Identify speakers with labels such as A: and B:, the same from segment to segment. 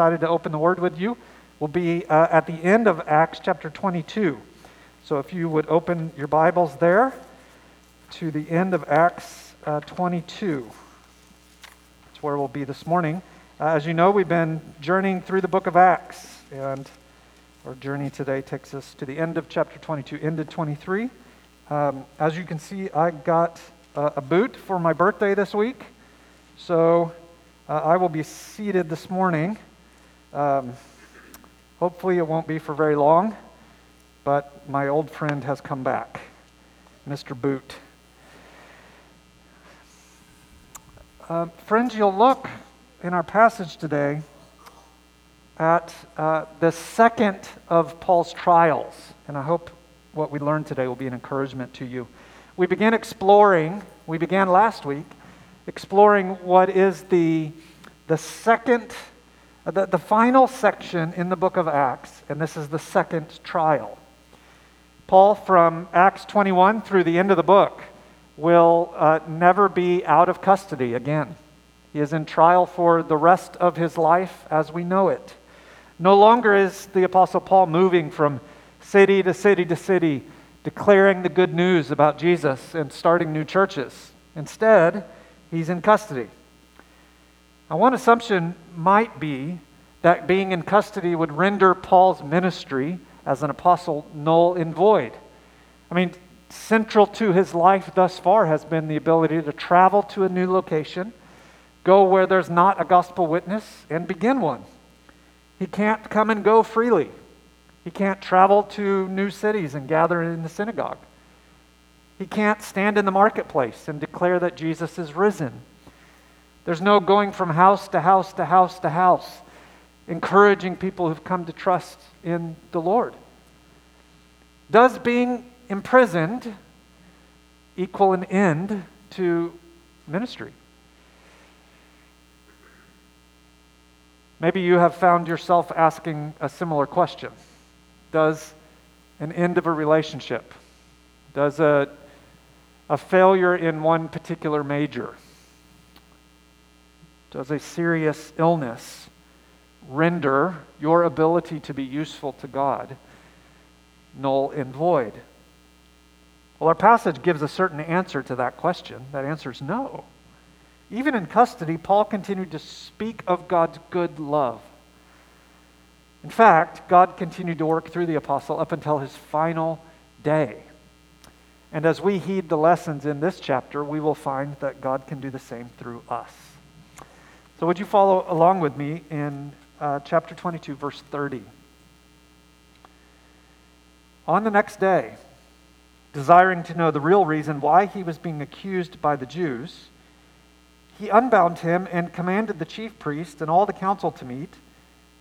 A: excited to open the Word with you. We'll be uh, at the end of Acts chapter 22. So if you would open your Bibles there to the end of Acts uh, 22. That's where we'll be this morning. Uh, as you know, we've been journeying through the book of Acts, and our journey today takes us to the end of chapter 22, ended 23. Um, as you can see, I got uh, a boot for my birthday this week. So uh, I will be seated this morning. Um, hopefully, it won't be for very long, but my old friend has come back, Mr. Boot. Uh, friends, you'll look in our passage today at uh, the second of Paul's trials, and I hope what we learned today will be an encouragement to you. We began exploring, we began last week, exploring what is the, the second, the, the final section in the book of Acts, and this is the second trial. Paul, from Acts 21 through the end of the book, will uh, never be out of custody again. He is in trial for the rest of his life as we know it. No longer is the Apostle Paul moving from city to city to city, declaring the good news about Jesus and starting new churches. Instead, he's in custody. Now, one assumption might be that being in custody would render Paul's ministry as an apostle null and void. I mean, central to his life thus far has been the ability to travel to a new location, go where there's not a gospel witness, and begin one. He can't come and go freely. He can't travel to new cities and gather in the synagogue. He can't stand in the marketplace and declare that Jesus is risen. There's no going from house to house to house to house, encouraging people who've come to trust in the Lord. Does being imprisoned equal an end to ministry? Maybe you have found yourself asking a similar question. Does an end of a relationship, does a, a failure in one particular major, does a serious illness render your ability to be useful to God null and void? Well, our passage gives a certain answer to that question. That answer is no. Even in custody, Paul continued to speak of God's good love. In fact, God continued to work through the apostle up until his final day. And as we heed the lessons in this chapter, we will find that God can do the same through us. So, would you follow along with me in uh, chapter 22, verse 30? On the next day, desiring to know the real reason why he was being accused by the Jews, he unbound him and commanded the chief priest and all the council to meet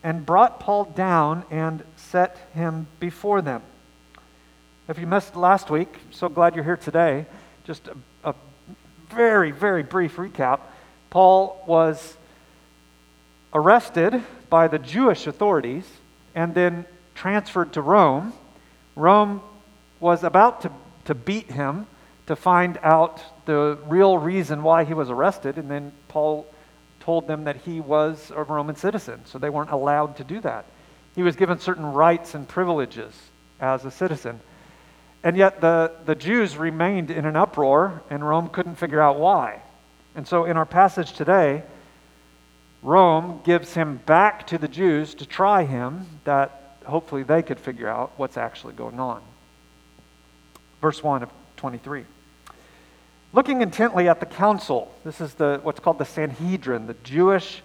A: and brought Paul down and set him before them. If you missed last week, so glad you're here today. Just a, a very, very brief recap. Paul was arrested by the Jewish authorities and then transferred to Rome. Rome was about to, to beat him to find out the real reason why he was arrested, and then Paul told them that he was a Roman citizen, so they weren't allowed to do that. He was given certain rights and privileges as a citizen. And yet the, the Jews remained in an uproar, and Rome couldn't figure out why. And so in our passage today, Rome gives him back to the Jews to try him, that hopefully they could figure out what's actually going on. Verse 1 of 23. Looking intently at the council, this is the, what's called the Sanhedrin, the Jewish,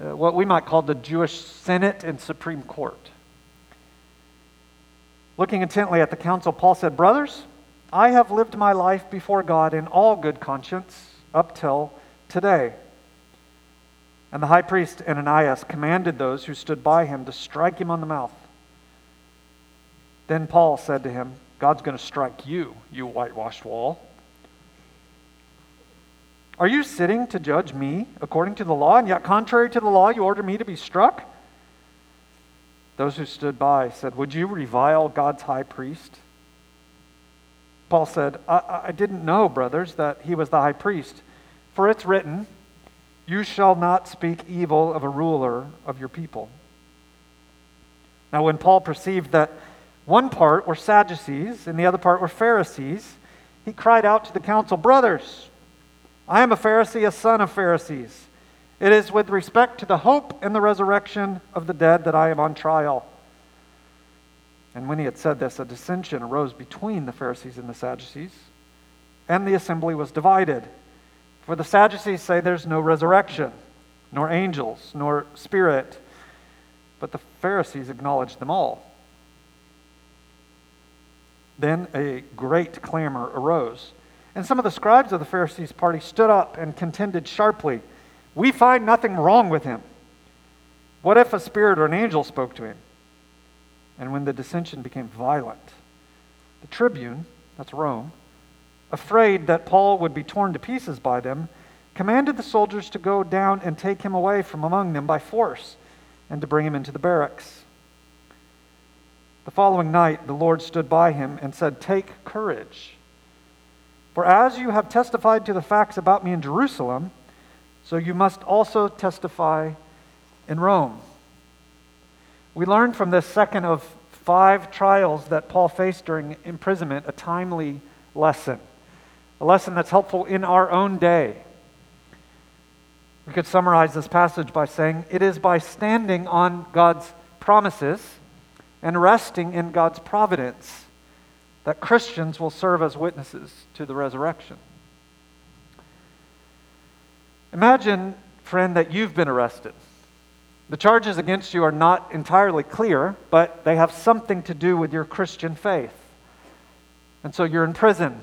A: uh, what we might call the Jewish Senate and Supreme Court. Looking intently at the council, Paul said, Brothers, I have lived my life before God in all good conscience up till today. And the high priest Ananias commanded those who stood by him to strike him on the mouth. Then Paul said to him, God's going to strike you, you whitewashed wall. Are you sitting to judge me according to the law, and yet contrary to the law you order me to be struck? Those who stood by said, Would you revile God's high priest? Paul said, I, I didn't know, brothers, that he was the high priest. For it's written, You shall not speak evil of a ruler of your people. Now, when Paul perceived that one part were Sadducees and the other part were Pharisees, he cried out to the council, Brothers, I am a Pharisee, a son of Pharisees. It is with respect to the hope and the resurrection of the dead that I am on trial. And when he had said this, a dissension arose between the Pharisees and the Sadducees, and the assembly was divided. For the Sadducees say there's no resurrection, nor angels, nor spirit, but the Pharisees acknowledge them all. Then a great clamor arose. And some of the scribes of the Pharisees' party stood up and contended sharply. We find nothing wrong with him. What if a spirit or an angel spoke to him? And when the dissension became violent, the tribune, that's Rome, afraid that Paul would be torn to pieces by them, commanded the soldiers to go down and take him away from among them by force and to bring him into the barracks. The following night, the Lord stood by him and said, Take courage. For as you have testified to the facts about me in Jerusalem, so you must also testify in Rome. We learn from this second of five trials that Paul faced during imprisonment a timely lesson, a lesson that's helpful in our own day. We could summarize this passage by saying it is by standing on God's promises and resting in God's providence that Christians will serve as witnesses to the resurrection. Imagine, friend, that you've been arrested. The charges against you are not entirely clear, but they have something to do with your Christian faith. And so you're in prison.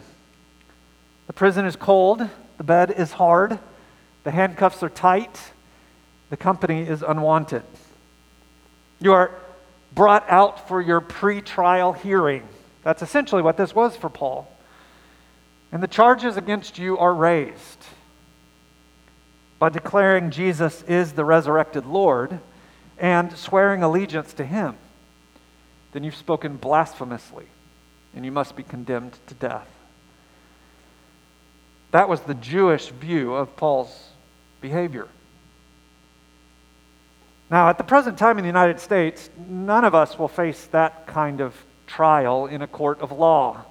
A: The prison is cold, the bed is hard, the handcuffs are tight, the company is unwanted. You are brought out for your pre trial hearing. That's essentially what this was for Paul. And the charges against you are raised by declaring Jesus is the resurrected Lord and swearing allegiance to him. Then you've spoken blasphemously and you must be condemned to death. That was the Jewish view of Paul's behavior. Now, at the present time in the United States, none of us will face that kind of trial in a court of law,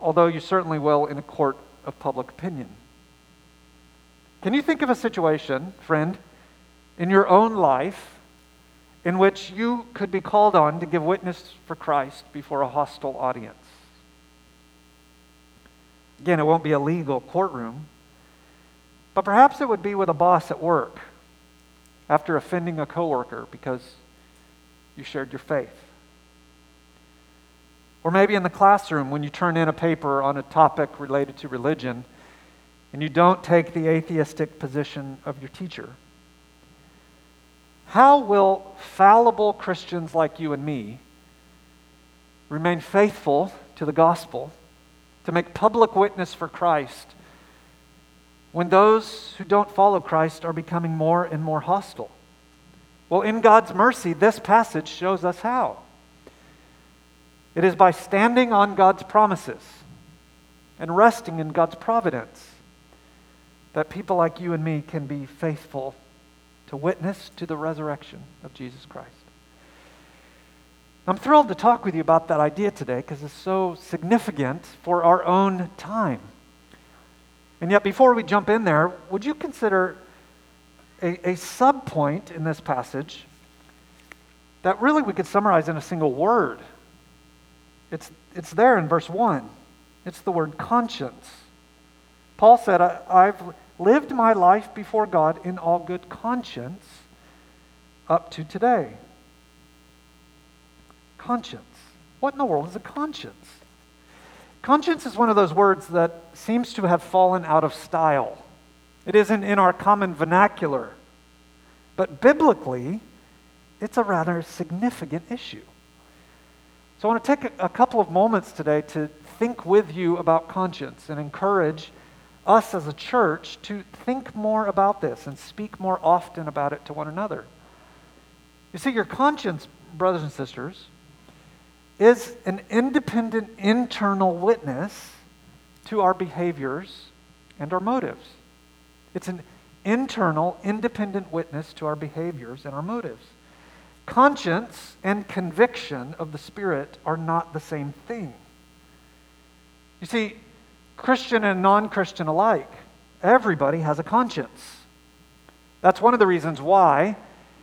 A: although you certainly will in a court of public opinion. Can you think of a situation, friend, in your own life in which you could be called on to give witness for Christ before a hostile audience? Again, it won't be a legal courtroom, but perhaps it would be with a boss at work after offending a coworker because you shared your faith. Or maybe in the classroom when you turn in a paper on a topic related to religion and you don't take the atheistic position of your teacher. How will fallible Christians like you and me remain faithful to the gospel, to make public witness for Christ, when those who don't follow Christ are becoming more and more hostile? Well, in God's mercy, this passage shows us how. It is by standing on God's promises and resting in God's providence that people like you and me can be faithful to witness to the resurrection of Jesus Christ. I'm thrilled to talk with you about that idea today because it's so significant for our own time. And yet, before we jump in there, would you consider a, a sub point in this passage that really we could summarize in a single word? It's, it's there in verse 1. It's the word conscience. Paul said, I've lived my life before God in all good conscience up to today. Conscience. What in the world is a conscience? Conscience is one of those words that seems to have fallen out of style. It isn't in our common vernacular. But biblically, it's a rather significant issue. So I want to take a, couple of moments today to think with you about conscience and encourage us as a church to think more about this and speak more often about it to one another. You see, your conscience, brothers and sisters, is an independent internal witness to our behaviors and our motives. It's an internal, independent witness to our behaviors and our motives. Conscience and conviction of the Spirit are not the same thing. You see, Christian and non Christian alike, everybody has a conscience. That's one of the reasons why,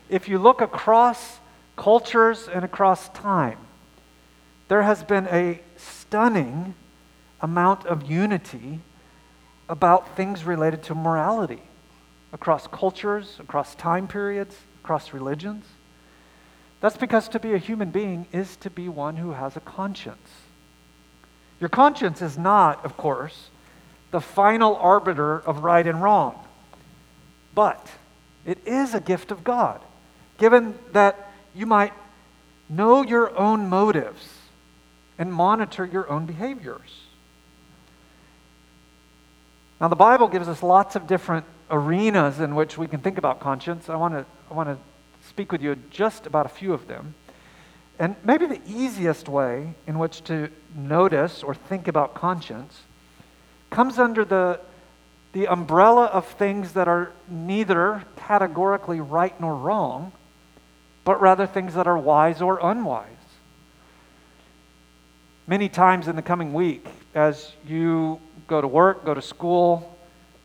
A: if you look across cultures and across time, there has been a stunning amount of unity about things related to morality across cultures, across time periods, across religions. That's because to be a human being is to be one who has a conscience. Your conscience is not, of course, the final arbiter of right and wrong, but it is a gift of God, given that you might know your own motives and monitor your own behaviors. Now, the Bible gives us lots of different arenas in which we can think about conscience. I want to, I want to speak with you just about a few of them. And maybe the easiest way in which to notice or think about conscience comes under the, the umbrella of things that are neither categorically right nor wrong, but rather things that are wise or unwise. Many times in the coming week, as you go to work, go to school,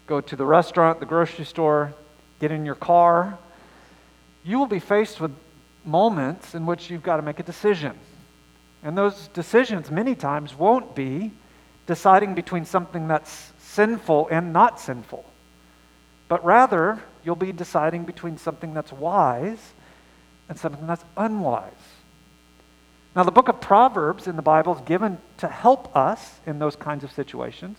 A: go to the restaurant, the grocery store, get in your car, you will be faced with moments in which you've got to make a decision. And those decisions, many times, won't be deciding between something that's sinful and not sinful, but rather, you'll be deciding between something that's wise and something that's unwise. Now, the book of Proverbs in the Bible is given to help us in those kinds of situations.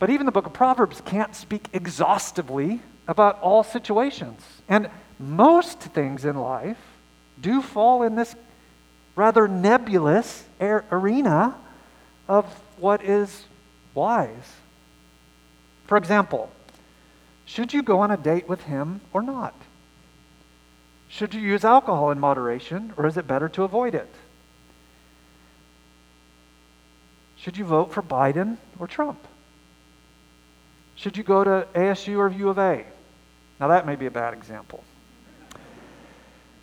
A: But even the book of Proverbs can't speak exhaustively about all situations. And most things in life do fall in this rather nebulous arena of what is wise. For example, should you go on a date with him or not? Should you use alcohol in moderation or is it better to avoid it? Should you vote for Biden or Trump? Should you go to ASU or U of A? Now, that may be a bad example.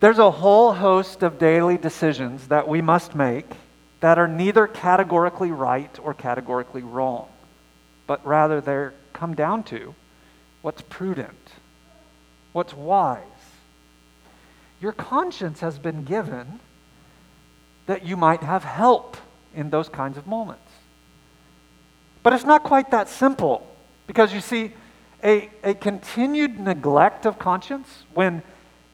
A: There's a whole host of daily decisions that we must make that are neither categorically right or categorically wrong, but rather they come down to what's prudent, what's wise. Your conscience has been given that you might have help in those kinds of moments. But it's not quite that simple. Because you see, a, a continued neglect of conscience, when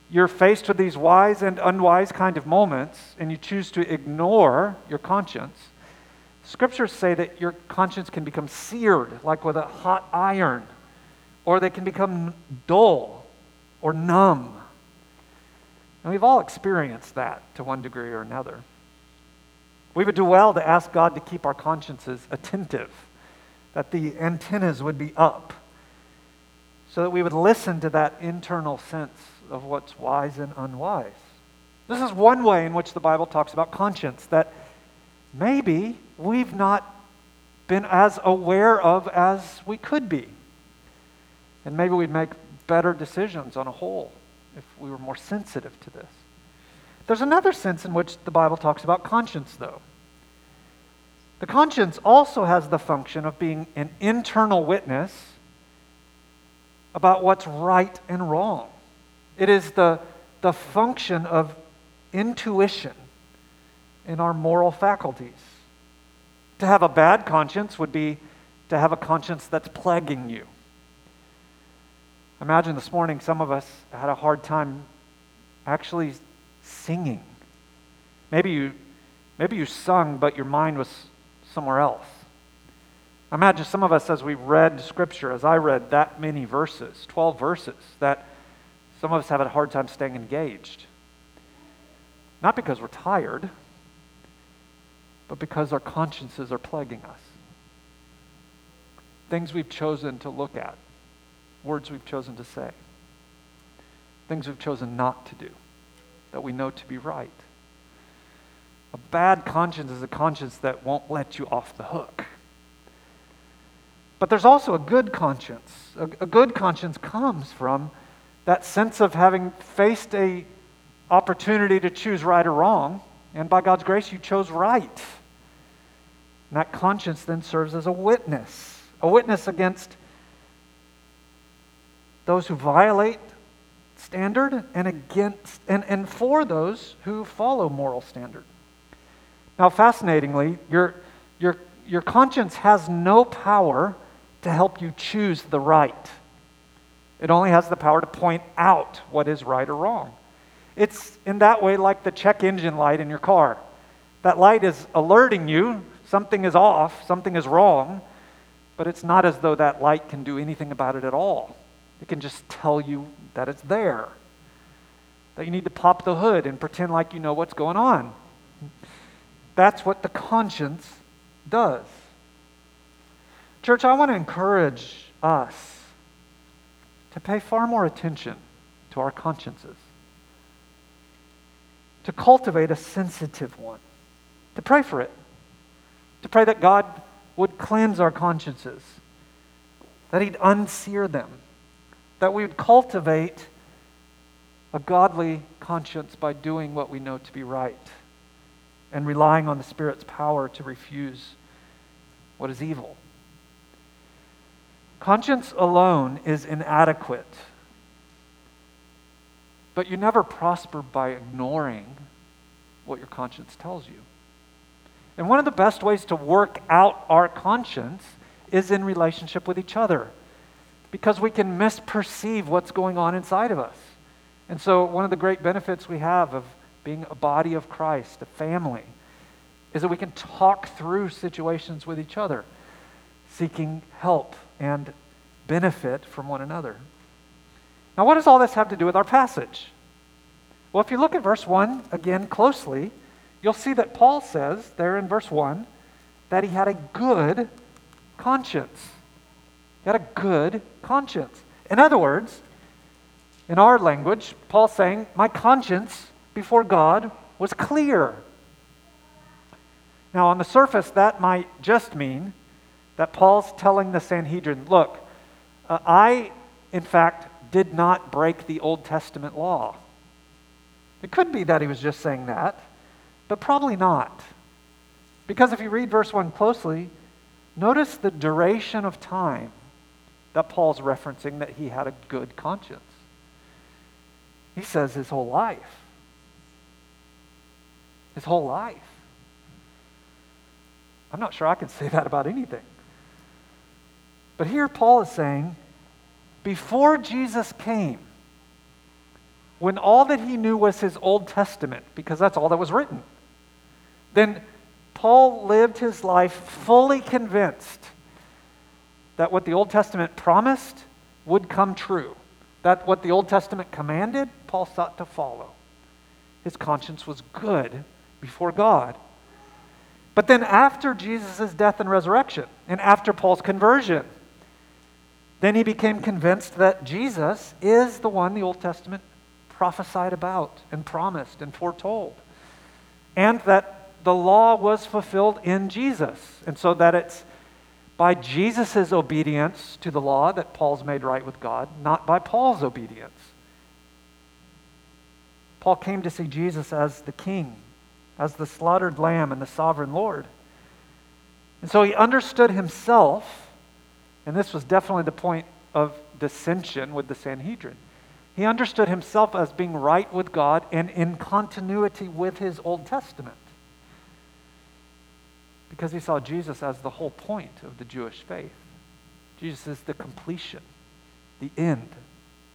A: you're faced with these wise and unwise kind of moments and you choose to ignore your conscience, scriptures say that your conscience can become seared like with a hot iron, or they can become dull or numb. And we've all experienced that to one degree or another. We would do well to ask God to keep our consciences attentive that the antennas would be up so that we would listen to that internal sense of what's wise and unwise. This is one way in which the Bible talks about conscience that maybe we've not been as aware of as we could be. And maybe we'd make better decisions on a whole if we were more sensitive to this. There's another sense in which the Bible talks about conscience, though. The conscience also has the function of being an internal witness about what's right and wrong. It is the, the function of intuition in our moral faculties. To have a bad conscience would be to have a conscience that's plaguing you. Imagine this morning some of us had a hard time actually singing. Maybe you, maybe you sung, but your mind was somewhere else. Imagine some of us, as we read Scripture, as I read that many verses, 12 verses, that some of us have a hard time staying engaged. Not because we're tired, but because our consciences are plaguing us. Things we've chosen to look at, words we've chosen to say, things we've chosen not to do that we know to be right. A bad conscience is a conscience that won't let you off the hook. But there's also a good conscience. A, a good conscience comes from that sense of having faced a opportunity to choose right or wrong, and by God's grace, you chose right. And that conscience then serves as a witness, a witness against those who violate standard and against and, and for those who follow moral standard. Now, fascinatingly, your, your, your conscience has no power to help you choose the right. It only has the power to point out what is right or wrong. It's in that way like the check engine light in your car. That light is alerting you something is off, something is wrong, but it's not as though that light can do anything about it at all. It can just tell you that it's there, that you need to pop the hood and pretend like you know what's going on. That's what the conscience does. Church, I want to encourage us to pay far more attention to our consciences, to cultivate a sensitive one, to pray for it, to pray that God would cleanse our consciences, that He'd unsear them, that we would cultivate a godly conscience by doing what we know to be right and relying on the Spirit's power to refuse what is evil. Conscience alone is inadequate, but you never prosper by ignoring what your conscience tells you. And one of the best ways to work out our conscience is in relationship with each other because we can misperceive what's going on inside of us. And so, one of the great benefits we have of being a body of Christ, a family, is that we can talk through situations with each other, seeking help and benefit from one another. Now, what does all this have to do with our passage? Well, if you look at verse 1 again closely, you'll see that Paul says there in verse 1 that he had a good conscience. He had a good conscience. In other words, in our language, Paul's saying, My conscience before God was clear. Now, on the surface, that might just mean that Paul's telling the Sanhedrin, Look, uh, I, in fact, did not break the Old Testament law. It could be that he was just saying that. But probably not. Because if you read verse 1 closely, notice the duration of time that Paul's referencing that he had a good conscience. He says his whole life. His whole life. I'm not sure I can say that about anything. But here Paul is saying, before Jesus came, when all that he knew was his Old Testament, because that's all that was written, then Paul lived his life fully convinced that what the Old Testament promised would come true, that what the Old Testament commanded, Paul sought to follow. His conscience was good before God. But then, after Jesus' death and resurrection, and after Paul's conversion, then he became convinced that Jesus is the one the Old Testament prophesied about and promised and foretold. And that the law was fulfilled in Jesus. And so that it's by Jesus' obedience to the law that Paul's made right with God, not by Paul's obedience. Paul came to see Jesus as the king, as the slaughtered lamb and the sovereign Lord. And so he understood himself, and this was definitely the point of dissension with the Sanhedrin. He understood himself as being right with God and in continuity with his Old Testament because he saw Jesus as the whole point of the Jewish faith. Jesus is the completion, the end,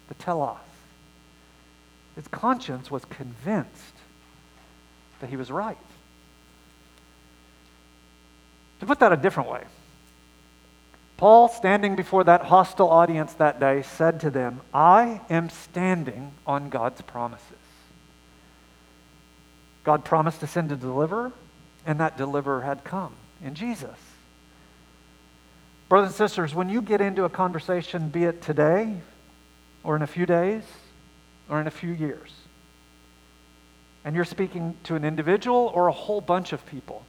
A: the telos. His conscience was convinced that he was right. To put that a different way, Paul, standing before that hostile audience that day, said to them, I am standing on God's promises. God promised to send a deliverer, and that deliverer had come in Jesus. Brothers and sisters, when you get into a conversation, be it today or in a few days or in a few years, and you're speaking to an individual or a whole bunch of people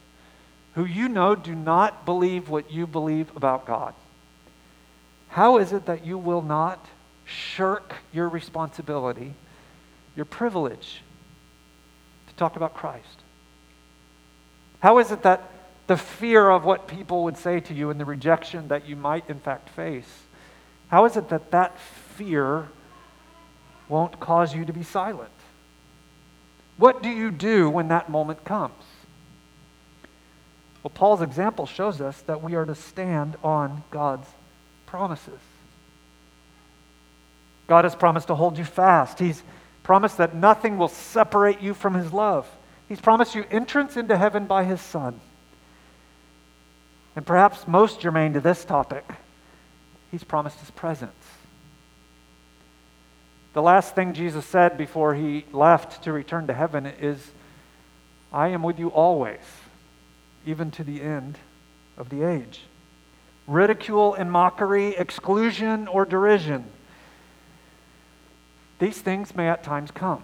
A: who you know do not believe what you believe about God, How is it that you will not shirk your responsibility, your privilege to talk about Christ? How is it that the fear of what people would say to you and the rejection that you might in fact face, how is it that that fear won't cause you to be silent? What do you do when that moment comes? Well, Paul's example shows us that we are to stand on God's promises. God has promised to hold you fast. He's promised that nothing will separate you from His love. He's promised you entrance into heaven by His Son. And perhaps most germane to this topic, He's promised His presence. The last thing Jesus said before He left to return to heaven is, I am with you always even to the end of the age. Ridicule and mockery, exclusion or derision. These things may at times come.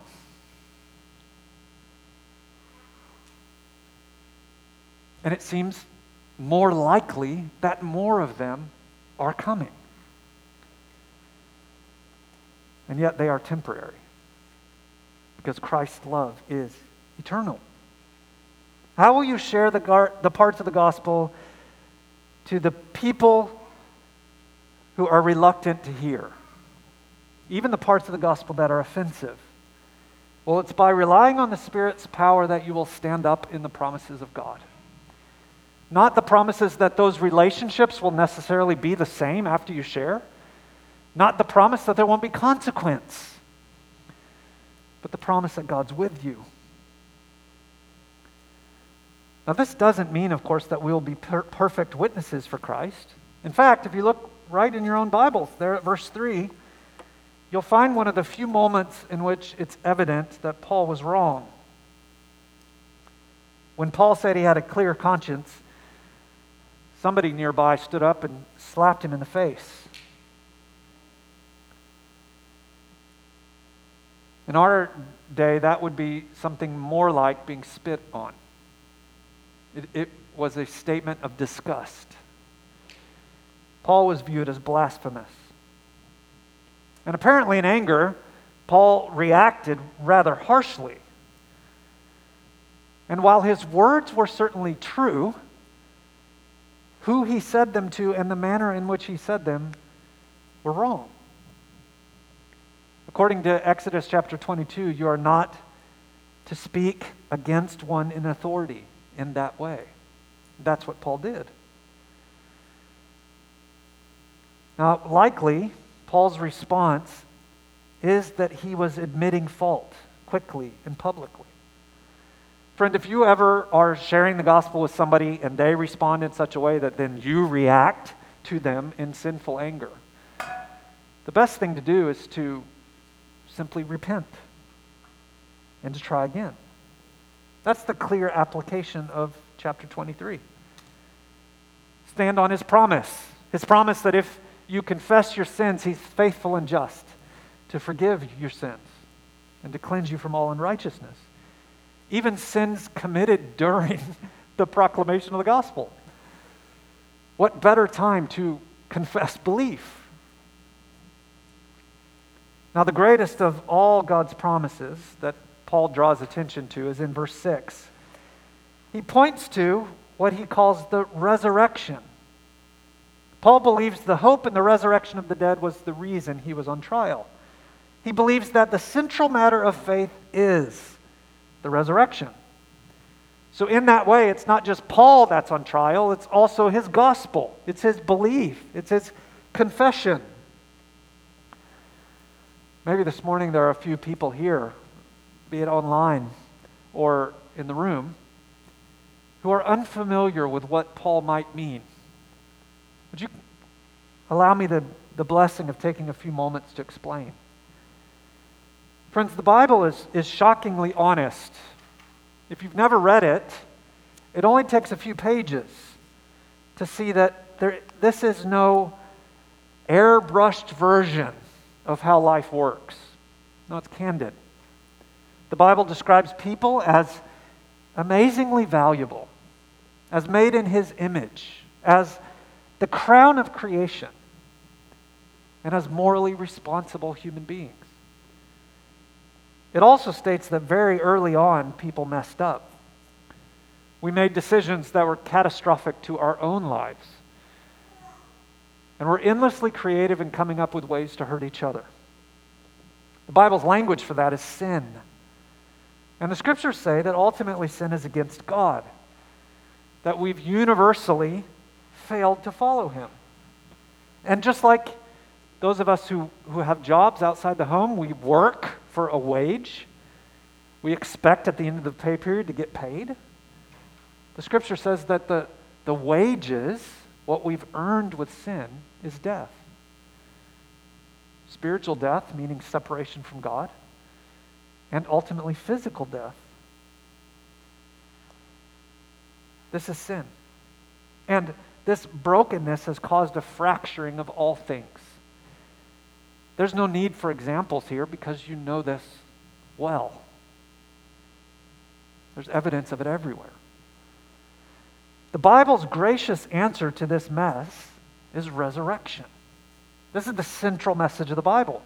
A: And it seems more likely that more of them are coming. And yet they are temporary because Christ's love is eternal. How will you share the, gar- the parts of the gospel to the people who are reluctant to hear? Even the parts of the gospel that are offensive. Well, it's by relying on the Spirit's power that you will stand up in the promises of God. Not the promises that those relationships will necessarily be the same after you share. Not the promise that there won't be consequence. But the promise that God's with you now, this doesn't mean, of course, that we will be per- perfect witnesses for Christ. In fact, if you look right in your own Bibles, there at verse 3, you'll find one of the few moments in which it's evident that Paul was wrong. When Paul said he had a clear conscience, somebody nearby stood up and slapped him in the face. In our day, that would be something more like being spit on. It, it was a statement of disgust. Paul was viewed as blasphemous. And apparently, in anger, Paul reacted rather harshly. And while his words were certainly true, who he said them to and the manner in which he said them were wrong. According to Exodus chapter 22, you are not to speak against one in authority in that way. That's what Paul did. Now, likely, Paul's response is that he was admitting fault quickly and publicly. Friend, if you ever are sharing the gospel with somebody and they respond in such a way that then you react to them in sinful anger, the best thing to do is to simply repent and to try again. That's the clear application of chapter 23. Stand on his promise. His promise that if you confess your sins, he's faithful and just to forgive your sins and to cleanse you from all unrighteousness. Even sins committed during the proclamation of the gospel. What better time to confess belief? Now, the greatest of all God's promises that Paul draws attention to is in verse 6. He points to what he calls the resurrection. Paul believes the hope in the resurrection of the dead was the reason he was on trial. He believes that the central matter of faith is the resurrection. So, in that way, it's not just Paul that's on trial, it's also his gospel, it's his belief, it's his confession. Maybe this morning there are a few people here be it online or in the room, who are unfamiliar with what Paul might mean. Would you allow me the, the blessing of taking a few moments to explain? Friends, the Bible is, is shockingly honest. If you've never read it, it only takes a few pages to see that there, this is no airbrushed version of how life works. No, it's candid. The Bible describes people as amazingly valuable, as made in His image, as the crown of creation. and as morally responsible human beings. It also states that very early on, people messed up. We made decisions that were catastrophic to our own lives. And we're endlessly creative in coming up with ways to hurt each other. The Bible's language for that is sin. And the scriptures say that ultimately sin is against God, that we've universally failed to follow Him. And just like those of us who, who have jobs outside the home, we work for a wage. We expect at the end of the pay period to get paid. The scripture says that the, the wages, what we've earned with sin, is death. Spiritual death, meaning separation from God, and ultimately physical death. This is sin. And this brokenness has caused a fracturing of all things. There's no need for examples here because you know this well. There's evidence of it everywhere. The Bible's gracious answer to this mess is resurrection. This is the central message of the Bible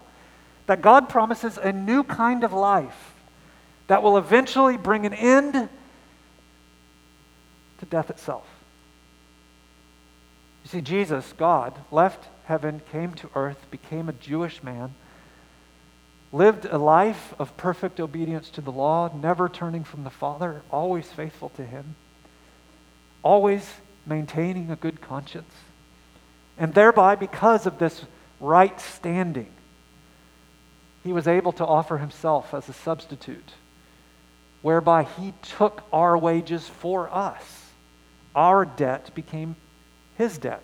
A: that God promises a new kind of life that will eventually bring an end to death itself. You see, Jesus, God, left heaven, came to earth, became a Jewish man, lived a life of perfect obedience to the law, never turning from the Father, always faithful to Him, always maintaining a good conscience. And thereby, because of this right standing, he was able to offer himself as a substitute, whereby he took our wages for us. Our debt became his debt.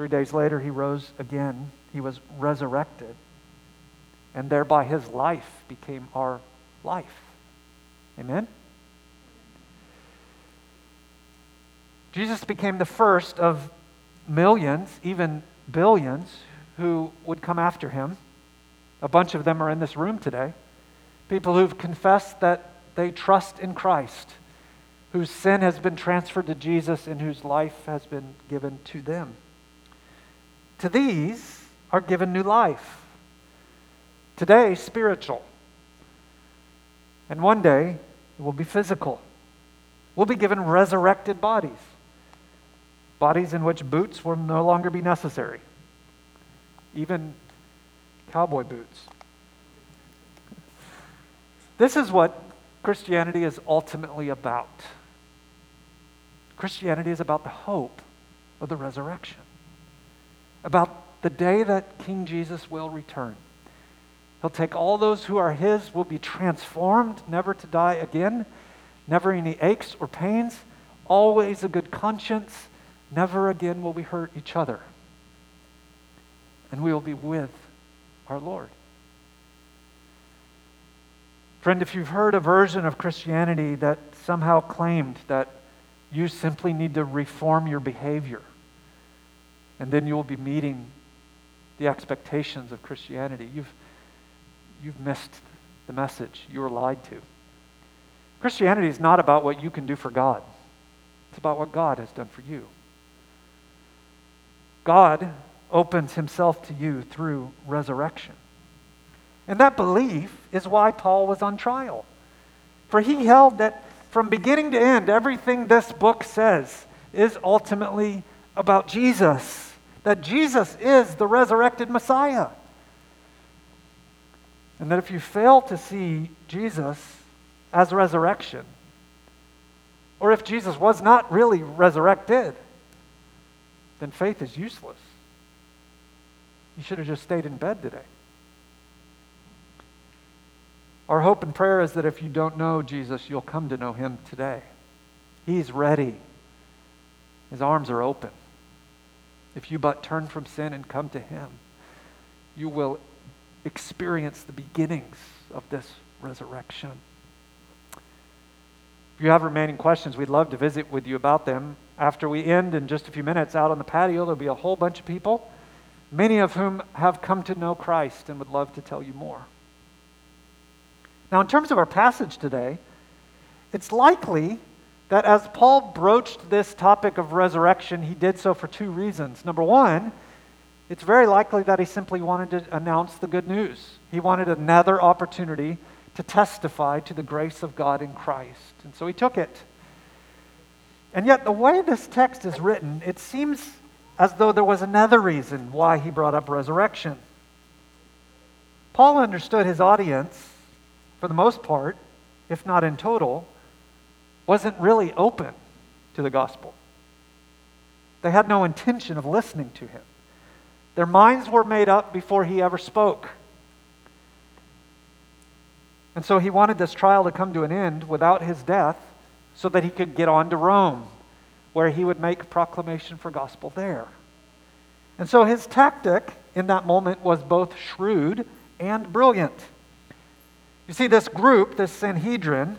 A: Three days later, he rose again. He was resurrected. And thereby his life became our life. Amen? Jesus became the first of millions, even billions, who would come after him. A bunch of them are in this room today. People who've confessed that they trust in Christ, whose sin has been transferred to Jesus, and whose life has been given to them. To these are given new life. Today, spiritual. And one day, it will be physical. We'll be given resurrected bodies bodies in which boots will no longer be necessary, even cowboy boots. This is what Christianity is ultimately about. Christianity is about the hope of the resurrection, about the day that King Jesus will return. He'll take all those who are His, will be transformed, never to die again, never any aches or pains, always a good conscience, Never again will we hurt each other. And we will be with our Lord. Friend, if you've heard a version of Christianity that somehow claimed that you simply need to reform your behavior, and then you will be meeting the expectations of Christianity, you've, you've missed the message. You were lied to. Christianity is not about what you can do for God, it's about what God has done for you. God opens himself to you through resurrection. And that belief is why Paul was on trial. For he held that from beginning to end, everything this book says is ultimately about Jesus, that Jesus is the resurrected Messiah. And that if you fail to see Jesus as resurrection, or if Jesus was not really resurrected, then faith is useless. You should have just stayed in bed today. Our hope and prayer is that if you don't know Jesus, you'll come to know him today. He's ready, his arms are open. If you but turn from sin and come to him, you will experience the beginnings of this resurrection. If you have remaining questions, we'd love to visit with you about them. After we end in just a few minutes out on the patio, there'll be a whole bunch of people, many of whom have come to know Christ and would love to tell you more. Now, in terms of our passage today, it's likely that as Paul broached this topic of resurrection, he did so for two reasons. Number one, it's very likely that he simply wanted to announce the good news. He wanted another opportunity to testify to the grace of God in Christ. And so he took it. And yet, the way this text is written, it seems as though there was another reason why he brought up resurrection. Paul understood his audience, for the most part, if not in total, wasn't really open to the gospel. They had no intention of listening to him. Their minds were made up before he ever spoke. And so he wanted this trial to come to an end without his death so that he could get on to Rome, where he would make proclamation for gospel there. And so his tactic in that moment was both shrewd and brilliant. You see, this group, this Sanhedrin,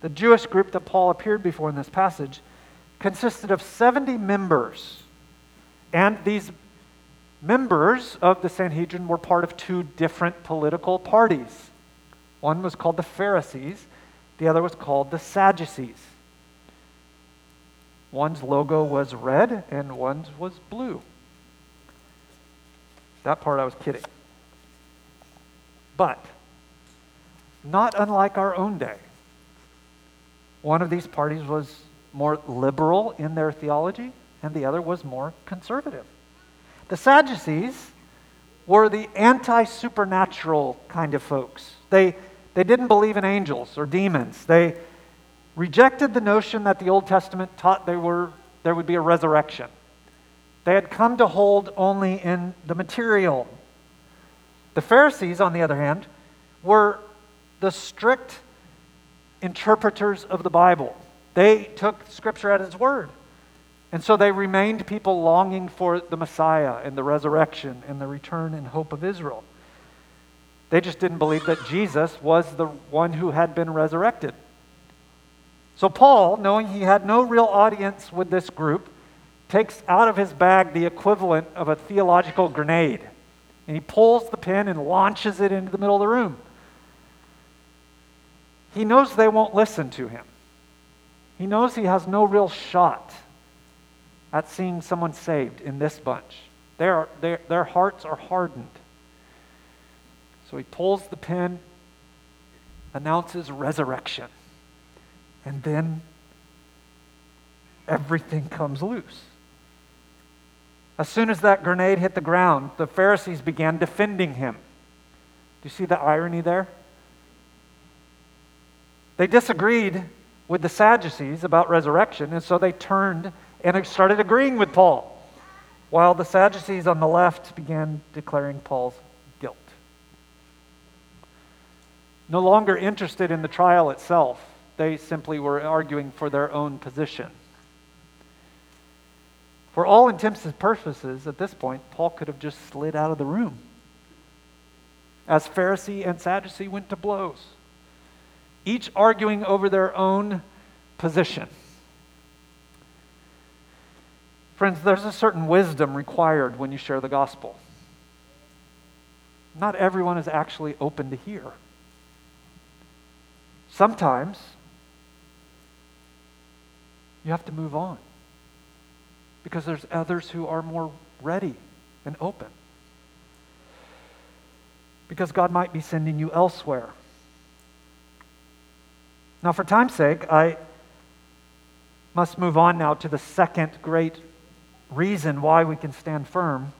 A: the Jewish group that Paul appeared before in this passage, consisted of 70 members. And these members of the Sanhedrin were part of two different political parties. One was called the Pharisees, the other was called the Sadducees. One's logo was red and one's was blue. That part I was kidding. But, not unlike our own day, one of these parties was more liberal in their theology, and the other was more conservative. The Sadducees were the anti supernatural kind of folks. They, they didn't believe in angels or demons. They rejected the notion that the Old Testament taught there, were, there would be a resurrection. They had come to hold only in the material. The Pharisees, on the other hand, were the strict interpreters of the Bible. They took Scripture at its word. And so they remained people longing for the Messiah and the resurrection and the return and hope of Israel. They just didn't believe that Jesus was the one who had been resurrected. So Paul, knowing he had no real audience with this group, takes out of his bag the equivalent of a theological grenade. And he pulls the pin and launches it into the middle of the room. He knows they won't listen to him. He knows he has no real shot at seeing someone saved in this bunch. Their, their, hearts are hardened. So he pulls the pin, announces resurrection, and then everything comes loose. As soon as that grenade hit the ground, the Pharisees began defending him. Do you see the irony there? They disagreed with the Sadducees about resurrection, and so they turned and started agreeing with Paul, while the Sadducees on the left began declaring Paul's guilt. No longer interested in the trial itself, they simply were arguing for their own position. For all intents and purposes, at this point, Paul could have just slid out of the room as Pharisee and Sadducee went to blows each arguing over their own position. Friends, there's a certain wisdom required when you share the gospel. Not everyone is actually open to hear. Sometimes you have to move on because there's others who are more ready and open. Because God might be sending you elsewhere. Now, for time's sake, I must move on now to the second great reason why we can stand firm.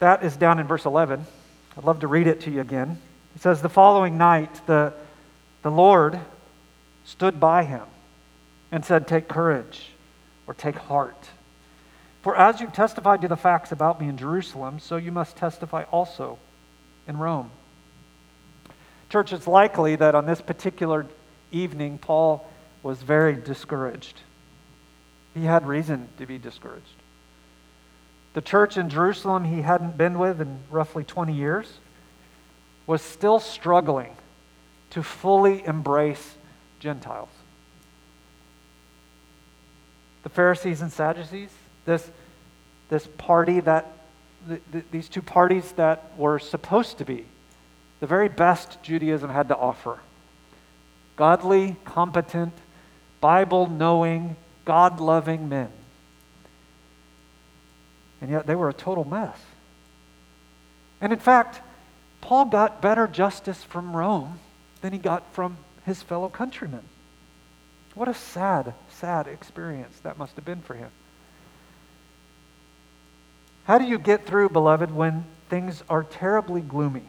A: That is down in verse 11. I'd love to read it to you again. It says, The following night, the, the Lord stood by him and said, Take courage or take heart. For as you've testified to the facts about me in Jerusalem, so you must testify also in Rome. Church, it's likely that on this particular evening, Paul was very discouraged. He had reason to be discouraged. The church in Jerusalem he hadn't been with in roughly 20 years was still struggling to fully embrace Gentiles. The Pharisees and Sadducees, this, this party that, these two parties that were supposed to be the very best Judaism had to offer godly, competent, Bible knowing, God loving men. And yet they were a total mess. And in fact, Paul got better justice from Rome than he got from his fellow countrymen. What a sad, sad experience that must have been for him. How do you get through, beloved, when things are terribly gloomy?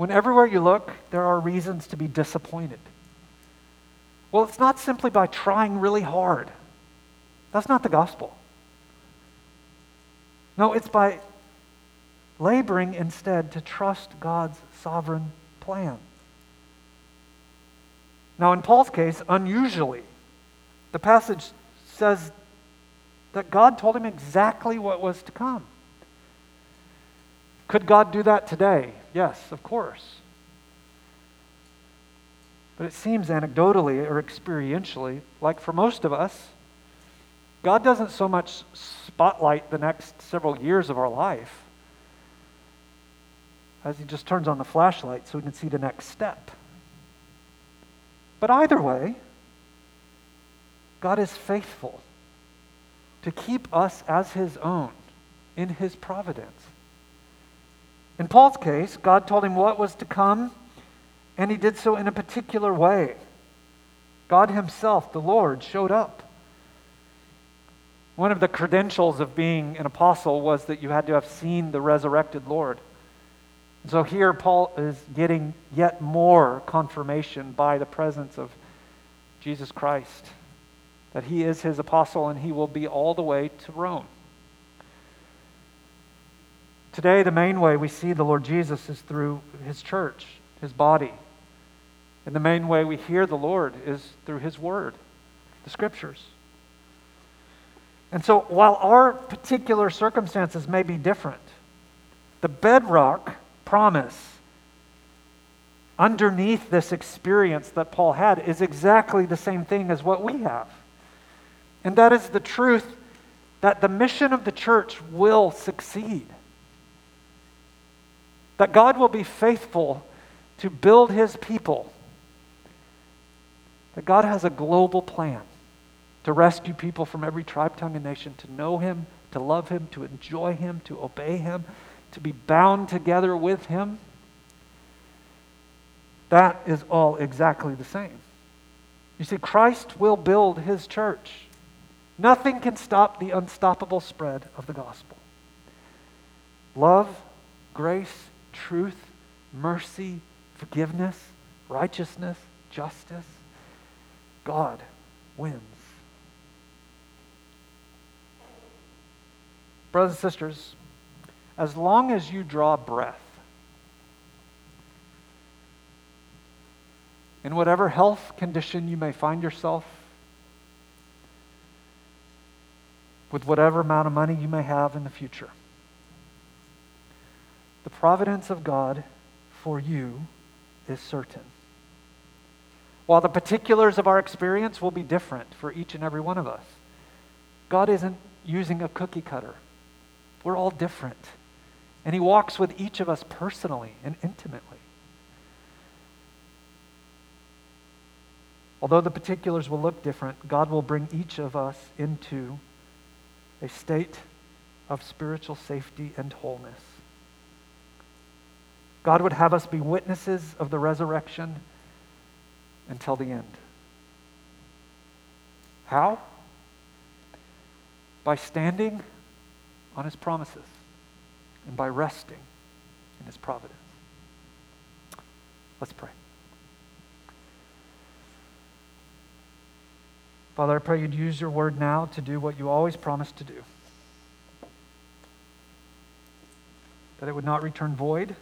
A: When everywhere you look, there are reasons to be disappointed. Well, it's not simply by trying really hard. That's not the gospel. No, it's by laboring instead to trust God's sovereign plan. Now, in Paul's case, unusually, the passage says that God told him exactly what was to come. Could God do that today? Yes, of course. But it seems anecdotally or experientially, like for most of us, God doesn't so much spotlight the next several years of our life as He just turns on the flashlight so we can see the next step. But either way, God is faithful to keep us as His own in His providence. In Paul's case, God told him what was to come, and He did so in a particular way. God Himself, the Lord, showed up. One of the credentials of being an apostle was that you had to have seen the resurrected Lord. So here, Paul is getting yet more confirmation by the presence of Jesus Christ that he is his apostle and he will be all the way to Rome. Today, the main way we see the Lord Jesus is through his church, his body. And the main way we hear the Lord is through his word, the scriptures. And so, while our particular circumstances may be different, the bedrock promise underneath this experience that Paul had is exactly the same thing as what we have. And that is the truth that the mission of the church will succeed. That God will be faithful to build his people. That God has a global plan to rescue people from every tribe, tongue, and nation, to know him, to love him, to enjoy him, to obey him, to be bound together with Him, that is all exactly the same. You see, Christ will build His church. Nothing can stop the unstoppable spread of the gospel. Love, grace, truth, mercy, forgiveness, righteousness, justice. God wins. Brothers and sisters, as long as you draw breath. In whatever health condition you may find yourself, with whatever amount of money you may have in the future, the providence of God for you is certain. While the particulars of our experience will be different for each and every one of us, God isn't using a cookie cutter. We're all different. And He walks with each of us personally and intimately. Although the particulars will look different, God will bring each of us into a state of spiritual safety and wholeness. God would have us be witnesses of the resurrection until the end. How? By standing on his promises and by resting in His providence. Let's pray. Father, I pray you'd use your word now to do what you always promised to do. That it would not return void.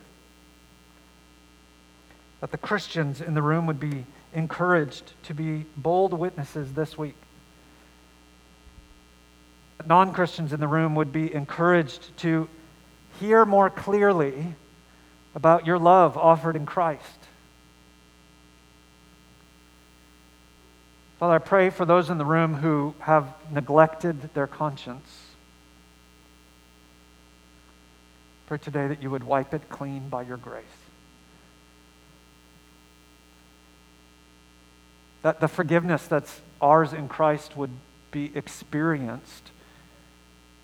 A: That the Christians in the room would be encouraged to be bold witnesses this week. Non Christians in the room would be encouraged to hear more clearly about your love offered in Christ. Father, I pray for those in the room who have neglected their conscience. Pray today that you would wipe it clean by your grace. That the forgiveness that's ours in Christ would be experienced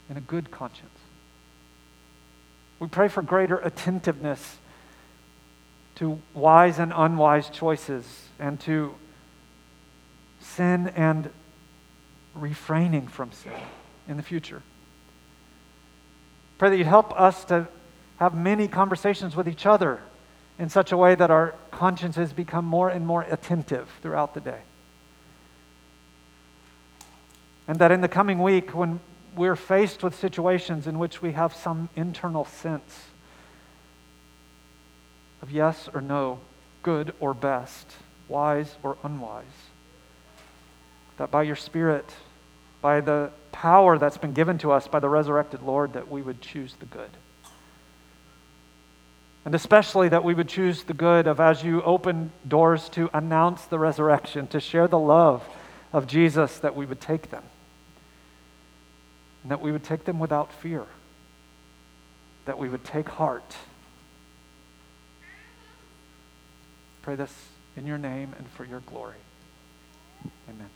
A: in a good conscience. We pray for greater attentiveness to wise and unwise choices and to sin and refraining from sin in the future. Pray that you'd help us to have many conversations with each other in such a way that our consciences become more and more attentive throughout the day. And that in the coming week, when we're faced with situations in which we have some internal sense of yes or no, good or best, wise or unwise, that by your Spirit, by the power that's been given to us by the resurrected Lord, that we would choose the good. And especially that we would choose the good of as you open doors to announce the resurrection, to share the love of Jesus, that we would take them. And that we would take them without fear. That we would take heart. Pray this in your name and for your glory. Amen.